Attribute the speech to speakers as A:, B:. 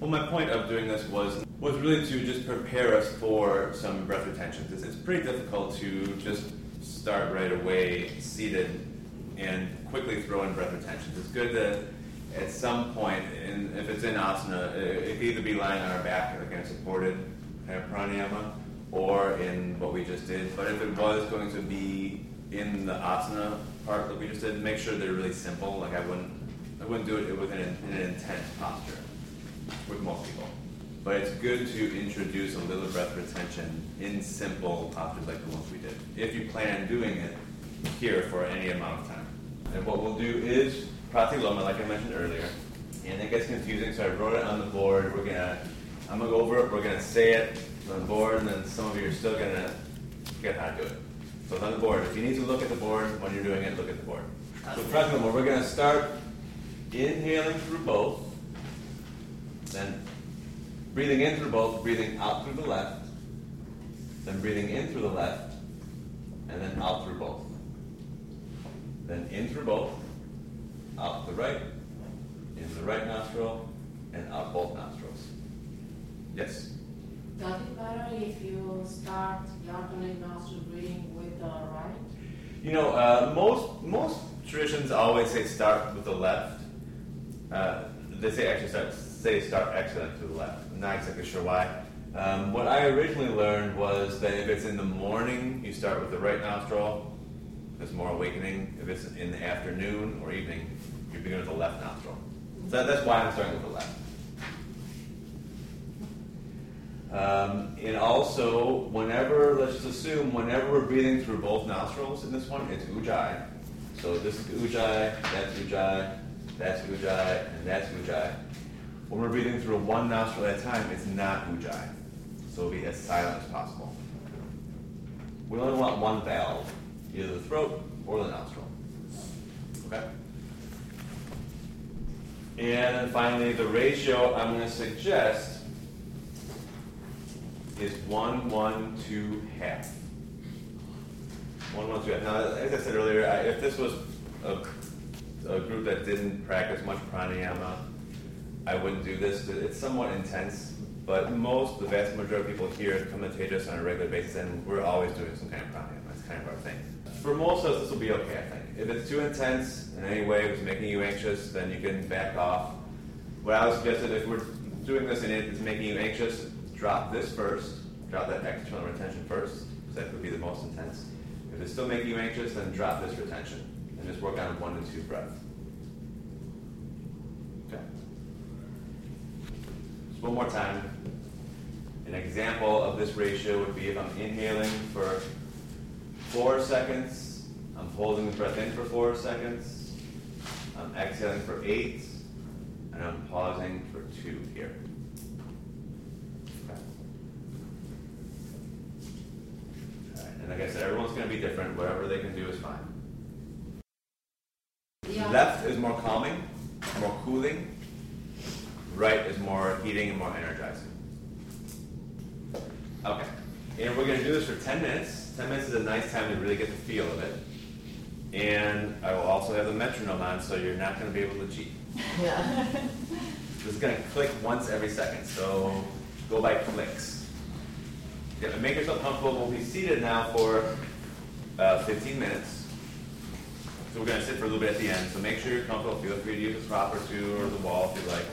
A: Well, my point of doing this was was really to just prepare us for some breath retentions. It's, it's pretty difficult to just start right away seated and quickly throw in breath retentions. It's good to at some point, in, if it's in asana, it, could either be lying on our back, like supported kind of pranayama, or in what we just did. But if it was going to be in the asana part that we just did, make sure they're really simple. Like I wouldn't, I wouldn't do it with an, an intense posture with most people. But it's good to introduce a little breath retention in simple postures like the ones we did. If you plan on doing it here for any amount of time. And what we'll do is pratiloma, like I mentioned earlier. And it gets confusing, so I wrote it on the board. We're gonna, I'm gonna go over it. We're gonna say it on the board, and then some of you are still gonna get how to do it. So it's on the board. If you need to look at the board when you're doing it, look at the board. So pratiloma, we're gonna start inhaling through both, then breathing in through both, breathing out through the left, then breathing in through the left, and then out through both. Then in through both, out the right, in the right nostril, and out both nostrils. Yes?
B: Does it matter if you start the alternate nostril breathing with the right?
A: You know, uh, most most traditions always say start with the left. Uh, they say actually start say start exhaling to the left. I'm not exactly sure why. Um, what I originally learned was that if it's in the morning, you start with the right nostril. There's more awakening. If it's in the afternoon or evening, you begin with the left nostril. So that's why I'm starting with the left. Um, and also, whenever, let's just assume, whenever we're breathing through both nostrils in this one, it's ujjayi. So this is ujjayi, that's ujjayi, that's ujjayi, and that's ujjayi. When we're breathing through one nostril at a time, it's not ujjayi. So be as silent as possible. We only want one valve, either the throat or the nostril. Okay? And finally, the ratio I'm going to suggest is 1, 1, 2, half. 1, 1, 2, half. Now, as I said earlier, I, if this was a, a group that didn't practice much pranayama, I wouldn't do this. It's somewhat intense, but most, the vast majority of people here come to Tejas on a regular basis, and we're always doing some kind of pranayama. That's kind of our thing. For most of us, this will be okay, I think. If it's too intense in any way, if it's making you anxious, then you can back off. What I would suggest is if we're doing this and it's making you anxious, drop this first. Drop that external retention first, because that would be the most intense. If it's still making you anxious, then drop this retention and just work on one to two breaths. Okay. Just one more time. An example of this ratio would be if I'm inhaling for four seconds, I'm holding the breath in for four seconds, I'm exhaling for eight, and I'm pausing for two here. Okay. All right, And like I said, everyone's going to be different. Whatever they can do is fine.
B: Yeah.
A: Left is more calming, more cooling. Right is more heating and more energizing. Okay. And we're going to do this for 10 minutes. 10 minutes is a nice time to really get the feel of it. And I will also have the metronome on, so you're not going to be able to cheat.
B: Yeah.
A: This is going to click once every second, so go by clicks. Yeah, make yourself comfortable. We'll be seated now for uh, 15 minutes. So we're going to sit for a little bit at the end. So make sure you're comfortable. Feel free to use a prop or two or the wall if you like.